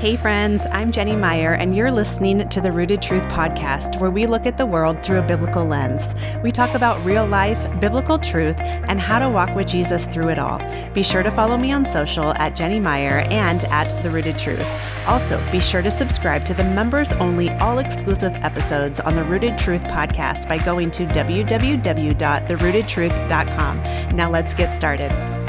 Hey, friends, I'm Jenny Mire, and you're listening to the Rooted Truth podcast, where we look at the world through a biblical lens. We talk about real life, biblical truth, and how to walk with Jesus through it all. Be sure to follow me on social at Jenny Mire and at The Rooted Truth. Also, be sure to subscribe to the members only, all exclusive episodes on the Rooted Truth podcast by going to www.therootedtruth.com. Now, let's get started.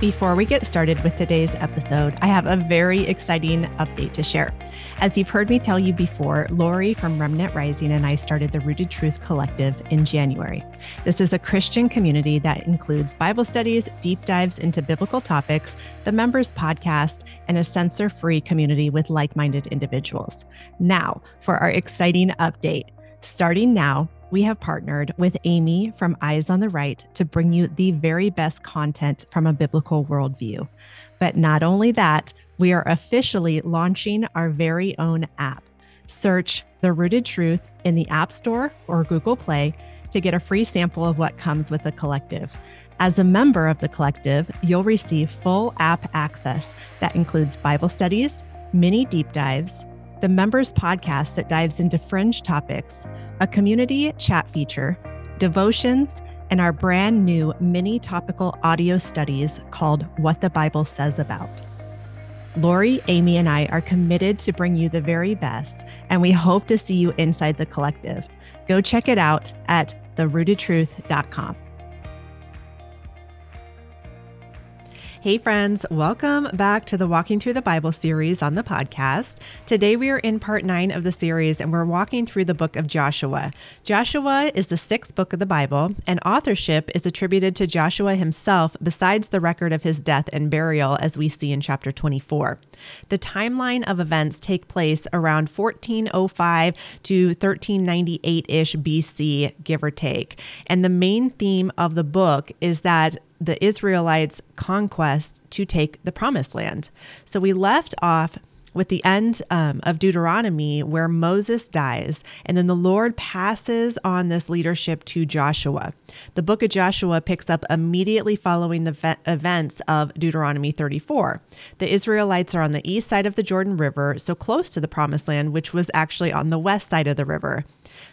Before we get started with today's episode, I have a very exciting update to share. As you've heard me tell you before, Lori from Remnant Rising and I started the Rooted Truth Collective in January. This is a Christian community that includes Bible studies, deep dives into biblical topics, the members podcast, and a censor free community with like minded individuals. Now, for our exciting update. Starting now, we have partnered with Amy from Eyes on the Right to bring you the very best content from a biblical worldview. But not only that, we are officially launching our very own app. Search The Rooted Truth in the App Store or Google Play to get a free sample of what comes with the collective. As a member of the collective, you'll receive full app access that includes Bible studies, mini deep dives, the members podcast that dives into fringe topics, a community chat feature, devotions, and our brand new mini topical audio studies called What the Bible Says About. Lori, Amy, and I are committed to bring you the very best, and we hope to see you inside the collective. Go check it out at therootedtruth.com. Hey, friends, welcome back to the Walking Through the Bible series on the podcast. Today, we are in part nine of the series and we're walking through the book of Joshua. Joshua is the sixth book of the Bible, and authorship is attributed to Joshua himself, besides the record of his death and burial, as we see in chapter 24. The timeline of events take place around 1405 to 1398 ish BC, give or take. And the main theme of the book is that the Israelites' conquest to take the promised land. So we left off with the end um, of Deuteronomy, where Moses dies, and then the Lord passes on this leadership to Joshua. The book of Joshua picks up immediately following the ve- events of Deuteronomy 34. The Israelites are on the east side of the Jordan River, so close to the promised land, which was actually on the west side of the river.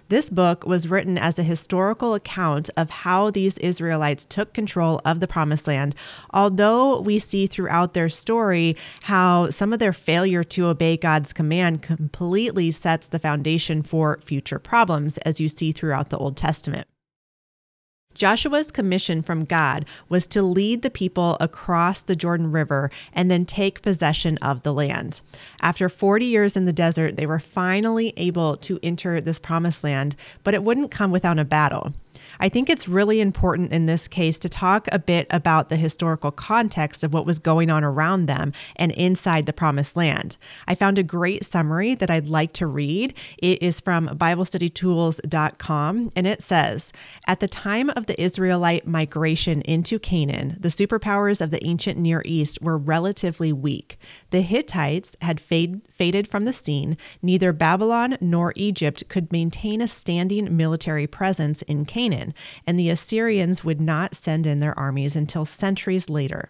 This book was written as a historical account of how these Israelites took control of the promised land, although we see throughout their story how some of their failure to obey God's command completely sets the foundation for future problems, as you see throughout the Old Testament. Joshua's commission from God was to lead the people across the Jordan River and then take possession of the land. After 40 years in the desert, they were finally able to enter this promised land, but it wouldn't come without a battle. I think it's really important in this case to talk a bit about the historical context of what was going on around them and inside the promised land. I found a great summary that I'd like to read. It is from BibleStudyTools.com and it says At the time of the Israelite migration into Canaan, the superpowers of the ancient Near East were relatively weak. The Hittites had fade, faded from the scene. Neither Babylon nor Egypt could maintain a standing military presence in Canaan, and the Assyrians would not send in their armies until centuries later.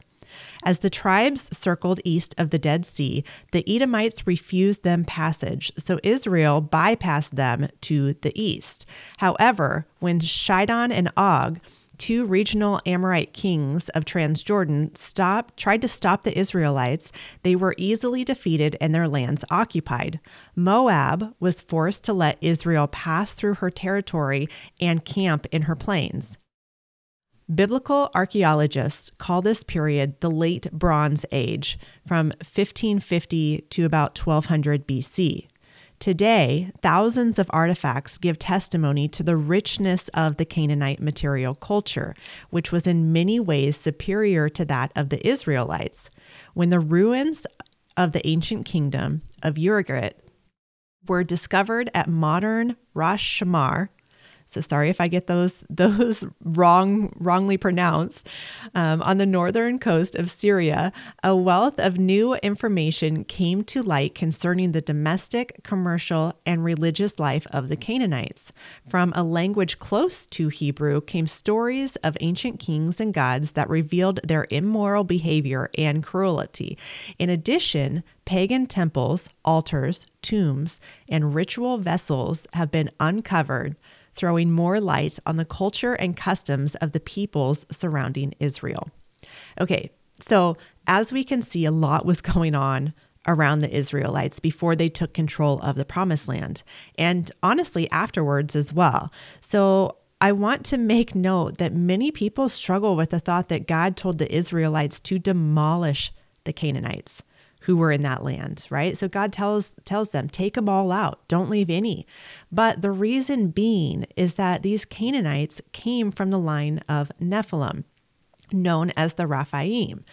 As the tribes circled east of the Dead Sea, the Edomites refused them passage, so Israel bypassed them to the east. However, when Sihon and Og, two regional Amorite kings of Transjordan stopped, tried to stop the Israelites, they were easily defeated and their lands occupied. Moab was forced to let Israel pass through her territory and camp in her plains. Biblical archaeologists call this period the Late Bronze Age, from 1550 to about 1200 BC. Today, thousands of artifacts give testimony to the richness of the Canaanite material culture, which was in many ways superior to that of the Israelites. When the ruins of the ancient kingdom of Ugarit were discovered at modern Ras Shamar, so sorry if I get those those wrong wrongly pronounced. Um, on the northern coast of Syria, a wealth of new information came to light concerning the domestic, commercial, and religious life of the Canaanites. From a language close to Hebrew came stories of ancient kings and gods that revealed their immoral behavior and cruelty. In addition, pagan temples, altars, tombs, and ritual vessels have been uncovered throwing more light on the culture and customs of the peoples surrounding Israel. Okay, so as we can see, a lot was going on around the Israelites before they took control of the promised land, and honestly, afterwards as well. So I want to make note that many people struggle with the thought that God told the Israelites to demolish the Canaanites who were in that land, right? So God tells tells them, take them all out, don't leave any. But the reason being is that these Canaanites came from the line of Nephilim, known as the Rephaim.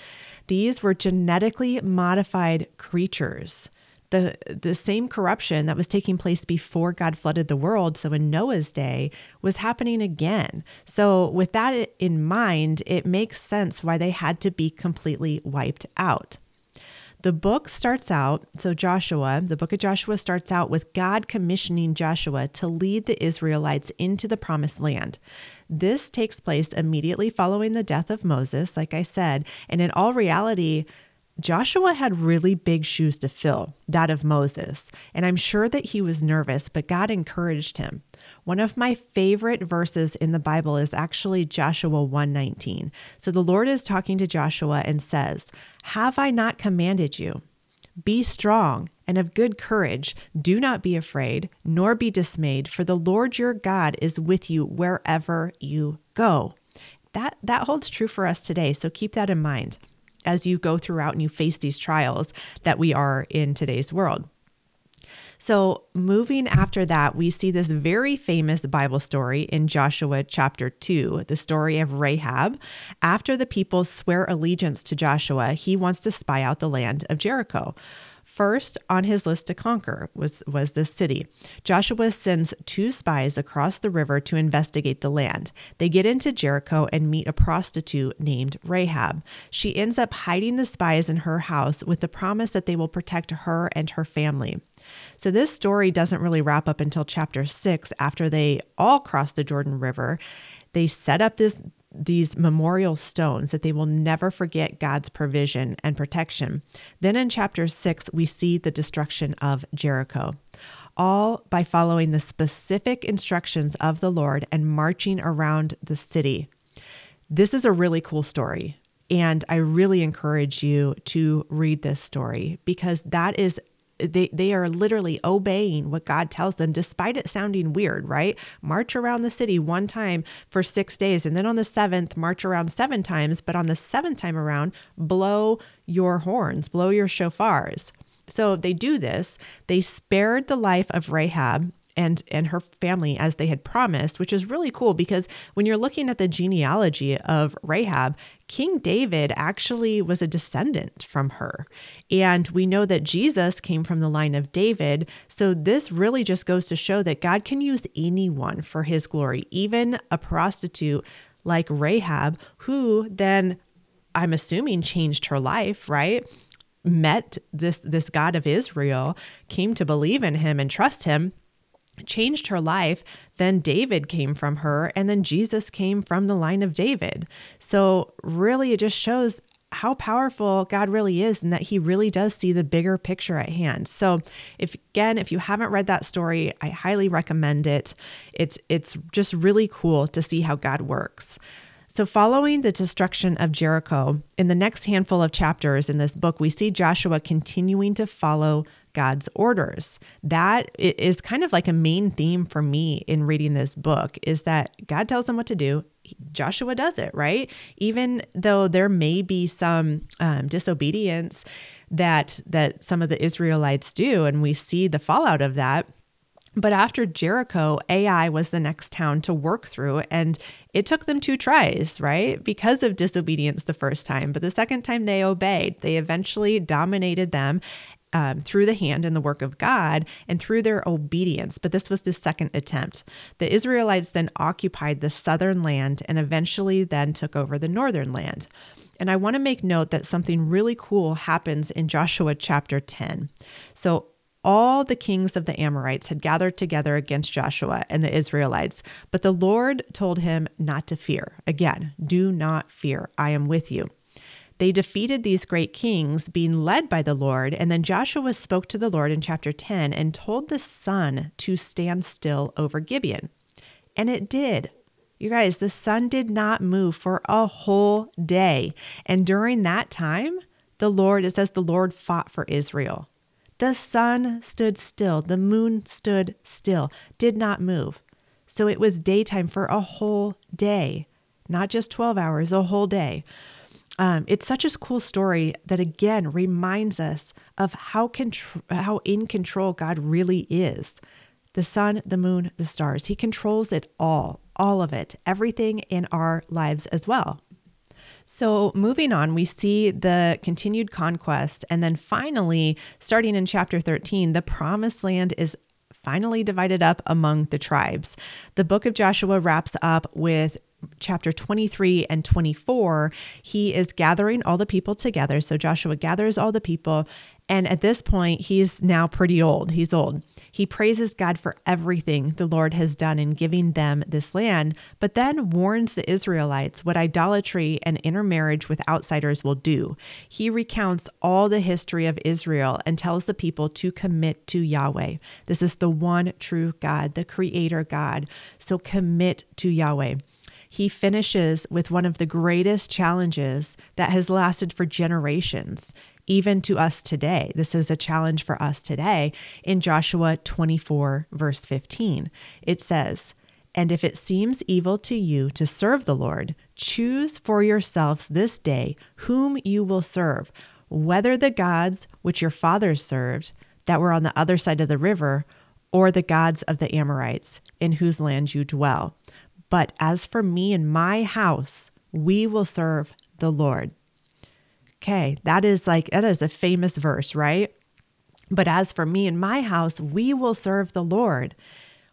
These were genetically modified creatures. The, the same corruption that was taking place before God flooded the world, so in Noah's day, was happening again. So, with that in mind, it makes sense why they had to be completely wiped out. The book starts out, so Joshua, the book of Joshua starts out with God commissioning Joshua to lead the Israelites into the promised land. This takes place immediately following the death of Moses, like I said, and in all reality, Joshua had really big shoes to fill, that of Moses, and I'm sure that he was nervous, but God encouraged him. One of my favorite verses in the Bible is actually Joshua 1:19. So the Lord is talking to Joshua and says, "Have I not commanded you? Be strong and of good courage. Do not be afraid, nor be dismayed, for the Lord your God is with you wherever you go." That that holds true for us today, so keep that in mind as you go throughout and you face these trials that we are in today's world. So, moving after that, we see this very famous Bible story in Joshua chapter 2, the story of Rahab. After the people swear allegiance to Joshua, he wants to spy out the land of Jericho. First on his list to conquer was, was this city. Joshua sends two spies across the river to investigate the land. They get into Jericho and meet a prostitute named Rahab. She ends up hiding the spies in her house with the promise that they will protect her and her family. So, this story doesn't really wrap up until chapter six after they all cross the Jordan River. They set up this these memorial stones that they will never forget God's provision and protection. Then in chapter 6, we see the destruction of Jericho, all by following the specific instructions of the Lord and marching around the city. This is a really cool story. And I really encourage you to read this story because that is they they are literally obeying what God tells them despite it sounding weird, right? March around the city one time for 6 days and then on the 7th march around 7 times, but on the 7th time around blow your horns, blow your shofars. So they do this. They spared the life of Rahab and and her family as they had promised, which is really cool because when you're looking at the genealogy of Rahab, King David actually was a descendant from her. And we know that Jesus came from the line of David, so this really just goes to show that God can use anyone for his glory, even a prostitute like Rahab who then I'm assuming changed her life, right? met this this God of Israel, came to believe in him and trust him changed her life, then David came from her, and then Jesus came from the line of David. So, really, it just shows how powerful God really is and that he really does see the bigger picture at hand. So, if again, if you haven't read that story, I highly recommend it. It's it's just really cool to see how God works. So, following the destruction of Jericho, in the next handful of chapters in this book, we see Joshua continuing to follow God's orders. That is kind of like a main theme for me in reading this book is that God tells them what to do. Joshua does it, right? Even though there may be some um, disobedience that that some of the Israelites do, and we see the fallout of that. But after Jericho, Ai was the next town to work through, and it took them two tries, right? Because of disobedience the first time. But the second time they obeyed, they eventually dominated them um, through the hand and the work of God and through their obedience. But this was the second attempt. The Israelites then occupied the southern land and eventually then took over the northern land. And I want to make note that something really cool happens in Joshua chapter 10. So, all the kings of the Amorites had gathered together against Joshua and the Israelites, but the Lord told him not to fear. Again, do not fear. I am with you. They defeated these great kings, being led by the Lord. And then Joshua spoke to the Lord in chapter 10 and told the sun to stand still over Gibeon. And it did. You guys, the sun did not move for a whole day. And during that time, the Lord, it says the Lord fought for Israel. The sun stood still, the moon stood still, did not move. So it was daytime for a whole day, not just 12 hours, a whole day. Um, it's such a cool story that again reminds us of how contr- how in control God really is. The sun, the moon, the stars. He controls it all, all of it, everything in our lives as well. So, moving on, we see the continued conquest. And then finally, starting in chapter 13, the promised land is finally divided up among the tribes. The book of Joshua wraps up with chapter 23 and 24, he is gathering all the people together. So Joshua gathers all the people. And at this point, he's now pretty old. He's old. He praises God for everything the Lord has done in giving them this land, but then warns the Israelites what idolatry and intermarriage with outsiders will do. He recounts all the history of Israel and tells the people to commit to Yahweh. This is the one true God, the creator God. So commit to Yahweh he finishes with one of the greatest challenges that has lasted for generations, even to us today. This is a challenge for us today in Joshua 24, verse 15. It says, And if it seems evil to you to serve the Lord, choose for yourselves this day whom you will serve, whether the gods which your fathers served that were on the other side of the river, or the gods of the Amorites in whose land you dwell. But as for me and my house, we will serve the Lord. Okay, that is like, that is a famous verse, right? But as for me and my house, we will serve the Lord.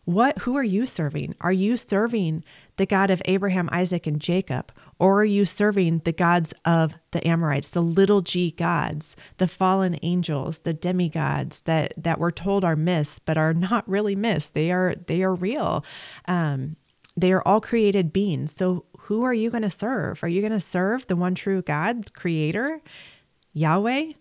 What who are you serving? Are you serving the God of Abraham, Isaac, and Jacob? Or are you serving the gods of the Amorites, the little g gods, the fallen angels, the demigods that that we're told are myths, but are not really myths? They are they are real. Um, they are all created beings. So who are you going to serve? Are you going to serve the one true God, creator, Yahweh?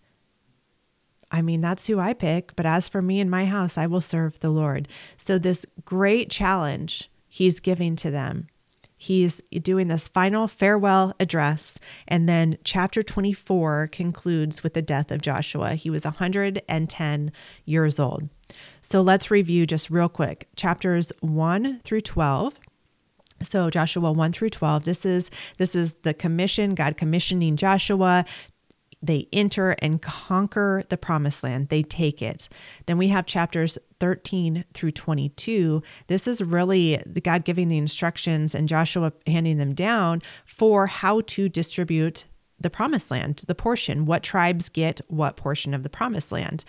I mean, that's who I pick. But as for me and my house, I will serve the Lord. So, this great challenge he's giving to them. He's doing this final farewell address. And then chapter 24 concludes with the death of Joshua. He was 110 years old. So let's review just real quick chapters 1 through 12 so Joshua 1 through 12, this is this is the commission, God commissioning Joshua they enter and conquer the promised land. They take it. Then we have chapters 13 through 22. This is really the God giving the instructions and Joshua handing them down for how to distribute the promised land, the portion, what tribes get what portion of the promised land.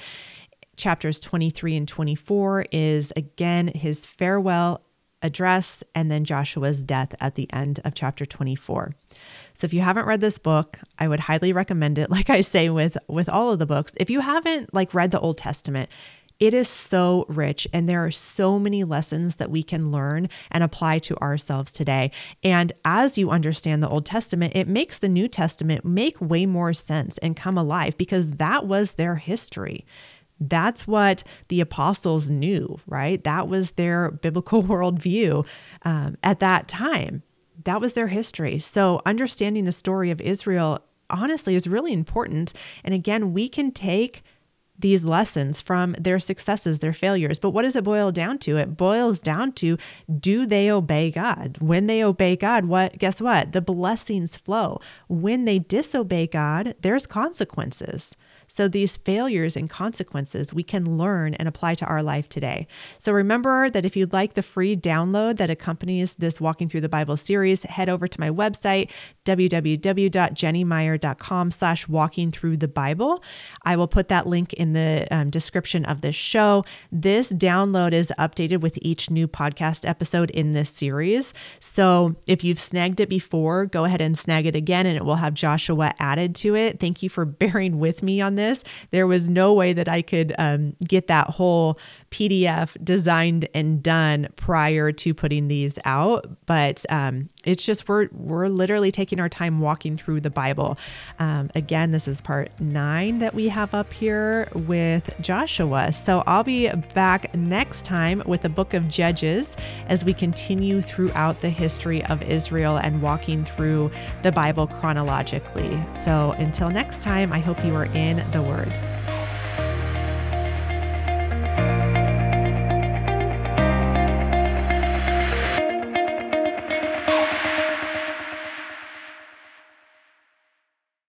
Chapters 23 and 24 is again his farewell address and then Joshua's death at the end of chapter 24. So if you haven't read this book, I would highly recommend it. Like I say with with all of the books, if you haven't like read the Old Testament, it is so rich and there are so many lessons that we can learn and apply to ourselves today. And as you understand the Old Testament, it makes the New Testament make way more sense and come alive because that was their history. That's what the apostles knew, right? That was their biblical worldview um, at that time. That was their history. So, understanding the story of Israel, honestly, is really important. And again, we can take these lessons from their successes, their failures. But what does it boil down to? It boils down to do they obey God? When they obey God, what guess what? The blessings flow. When they disobey God, there's consequences. So these failures and consequences we can learn and apply to our life today. So remember that if you'd like the free download that accompanies this Walking Through the Bible series, head over to my website, www.jennymire.com slash walking through the Bible. I will put that link in the um, description of this show. This download is updated with each new podcast episode in this series. So if you've snagged it before, go ahead and snag it again and it will have Joshua added to it. Thank you for bearing with me on this. There was no way that I could um, get that whole PDF designed and done prior to putting these out, but um, it's just we're we're literally taking our time walking through the Bible. Um, again, this is part nine that we have up here with Joshua. So I'll be back next time with the book of Judges as we continue throughout the history of Israel and walking through the Bible chronologically. So until next time, I hope you are in the Word.